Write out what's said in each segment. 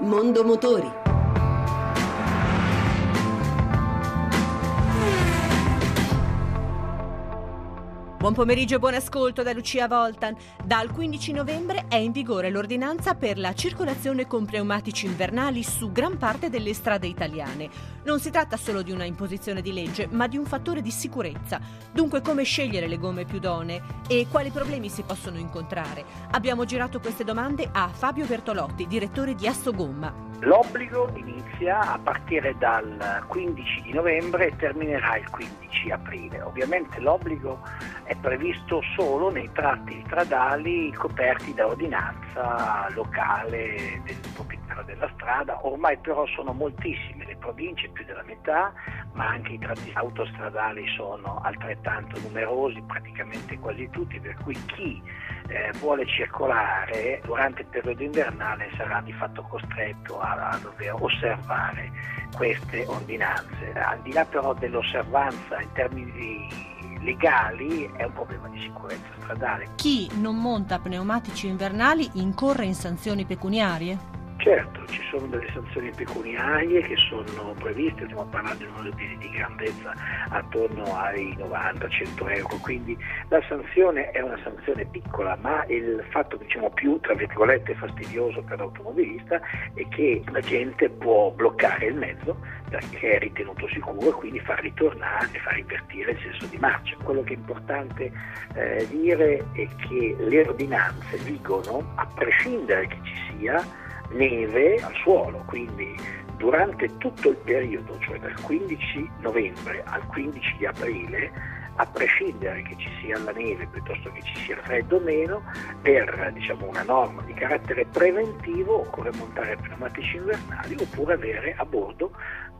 Mondo Motori Buon pomeriggio e buon ascolto da Lucia Voltan. Dal 15 novembre è in vigore l'ordinanza per la circolazione con pneumatici invernali su gran parte delle strade italiane. Non si tratta solo di una imposizione di legge, ma di un fattore di sicurezza. Dunque come scegliere le gomme più idonee e quali problemi si possono incontrare? Abbiamo girato queste domande a Fabio Bertolotti, direttore di Assogomma. L'obbligo inizia a partire dal 15 di novembre e terminerà il 15 aprile. Ovviamente l'obbligo è previsto solo nei tratti stradali coperti da ordinanza locale del proprietario della strada. Ormai però sono moltissime le province, più della metà, ma anche i tratti autostradali sono altrettanto numerosi, praticamente quasi tutti, per cui chi eh, vuole circolare durante il periodo invernale sarà di fatto costretto a, a dover osservare queste ordinanze. Al di là però dell'osservanza in termini legali è un problema di sicurezza stradale. Chi non monta pneumatici invernali incorre in sanzioni pecuniarie? Certo, ci sono delle sanzioni pecuniarie che sono previste, stiamo parlando di uno dei di grandezza attorno ai 90-100 euro, quindi la sanzione è una sanzione piccola, ma il fatto diciamo, più tra virgolette fastidioso per l'automobilista è che la gente può bloccare il mezzo perché è ritenuto sicuro e quindi far ritornare, far invertire il senso di marcia. Quello che è importante eh, dire è che le ordinanze vigono a prescindere che ci sia neve al suolo, quindi durante tutto il periodo, cioè dal 15 novembre al 15 di aprile, a prescindere che ci sia la neve piuttosto che ci sia freddo o meno, per diciamo, una norma di carattere preventivo occorre montare pneumatici invernali oppure avere a bordo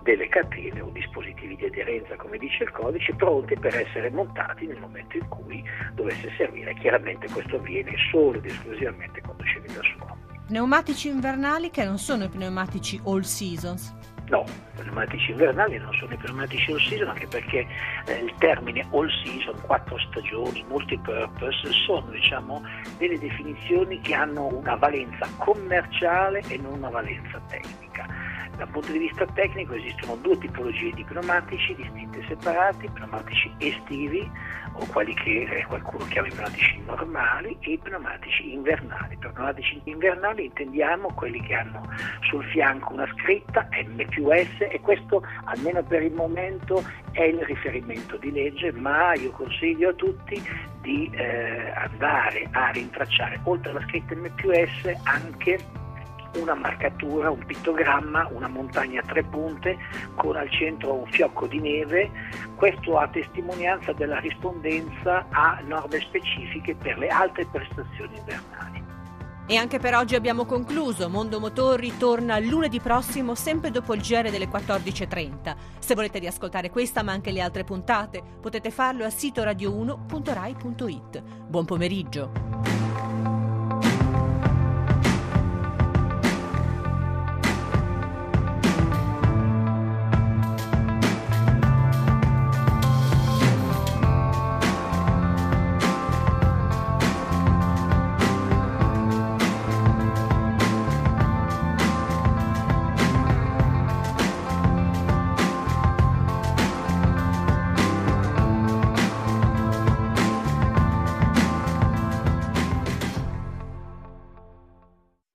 delle catene o dispositivi di aderenza, come dice il codice, pronti per essere montati nel momento in cui dovesse servire. Chiaramente questo avviene solo ed esclusivamente quando scendi da solo. Pneumatici invernali che non sono i pneumatici all seasons. No, i pneumatici invernali non sono i pneumatici all season anche perché eh, il termine all season, quattro stagioni, multipurpose sono diciamo, delle definizioni che hanno una valenza commerciale e non una valenza tecnica. Dal punto di vista tecnico esistono due tipologie di pneumatici distinte e separati, pneumatici estivi o quelli che eh, qualcuno chiama i pneumatici normali e i pneumatici invernali. Per pneumatici invernali intendiamo quelli che hanno sul fianco una scritta M più S e questo almeno per il momento è il riferimento di legge, ma io consiglio a tutti di eh, andare a rintracciare oltre alla scritta M più S anche una marcatura, un pittogramma, una montagna a tre punte con al centro un fiocco di neve, questo a testimonianza della rispondenza a norme specifiche per le altre prestazioni invernali. E anche per oggi abbiamo concluso. Mondo Motori torna lunedì prossimo, sempre dopo il GR delle 14.30. Se volete riascoltare questa ma anche le altre puntate, potete farlo a sito radio1.rai.it. Buon pomeriggio.